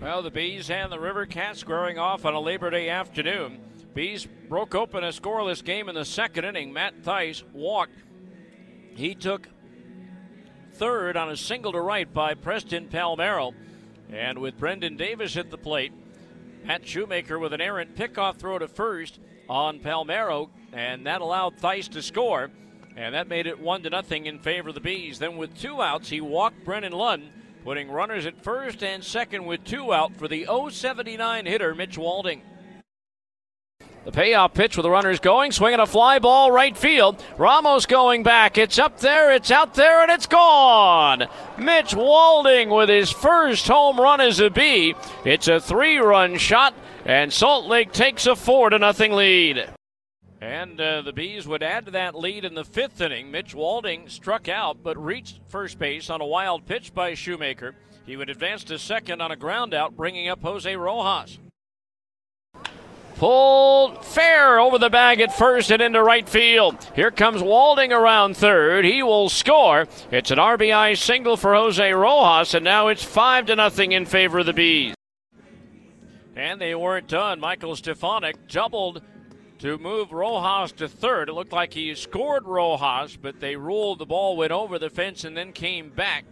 Well, the Bees and the River Cats squaring off on a Labor Day afternoon. Bees broke open a scoreless game in the second inning. Matt Thaiss walked. He took third on a single to right by Preston Palmeiro. And with Brendon Davis at the plate, Matt Shoemaker with an errant pickoff throw to first on Palmeiro, and that allowed Thaiss to score. And that made it one to nothing in favor of the Bees. Then with two outs, he walked Brennan Lund, putting runners at first and second with two out for the 079 hitter Mitch Walding. The payoff pitch with the runners going, swinging a fly ball right field. Ramos going back. It's up there, it's out there, and it's gone. Mitch Walding with his first home run as a Bee. It's a three run shot, and Salt Lake takes a four to nothing lead. And uh, the Bees would add to that lead in the fifth inning. Mitch Walding struck out but reached first base on a wild pitch by Shoemaker. He would advance to second on a ground out, bringing up Jose Rojas. Pulled fair over the bag at first and into right field. Here comes Walding around third. He will score. It's an RBI single for Jose Rojas, and now it's five to nothing in favor of the Bees. And they weren't done. Michael Stefanic doubled to move Rojas to third. It looked like he scored Rojas, but they ruled the ball went over the fence and then came back.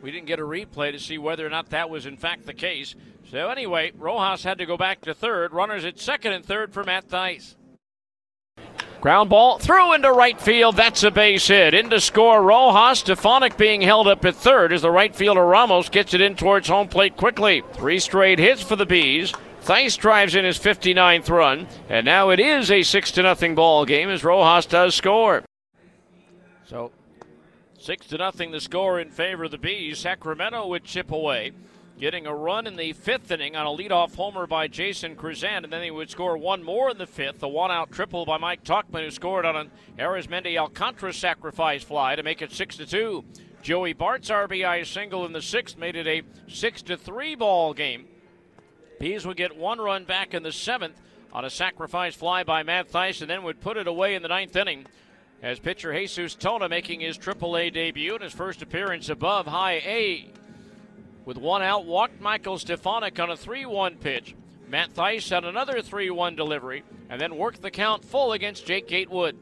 We didn't get a replay to see whether or not that was in fact the case. So anyway, Rojas had to go back to third. Runners at second and third for Matt Thaiss. Ground ball through into right field. That's a base hit. In to score Rojas. Stefanic being held up at third as the right fielder Ramos gets it in towards home plate quickly. Three straight hits for the Bees. Thaiss drives in his 59th run, and now it is a 6 to nothing ball game as Rojas does score. So, 6 to nothing the score in favor of the Bees. Sacramento would chip away, getting a run in the fifth inning on a leadoff homer by Jason Krizan, and then he would score one more in the fifth, a one out triple by Mike Tauchman, who scored on an Arismendy Alcantara sacrifice fly to make it 6 to 2. Joey Bart's RBI single in the sixth made it a 6 to 3 ball game. Bees would get one run back in the seventh on a sacrifice fly by Matt Thaiss and then would put it away in the ninth inning as pitcher Jesus Tona making his AAA debut and his first appearance above high A. With one out, walked Michael Stefanic on a 3 1 pitch. Matt Thaiss had another 3 1 delivery and then worked the count full against Jake Gatewood.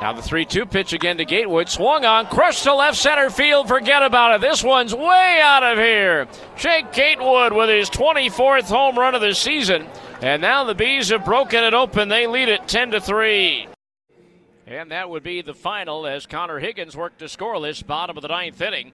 Now the 3 2 pitch again to Gatewood. Swung on, crushed to left center field. Forget about it. This one's way out of here. Jake Gatewood with his 24th home run of the season. And now the Bees have broken it open. They lead it 10 to 3. And that would be the final as Connor Higgins worked to scoreless bottom of the ninth inning.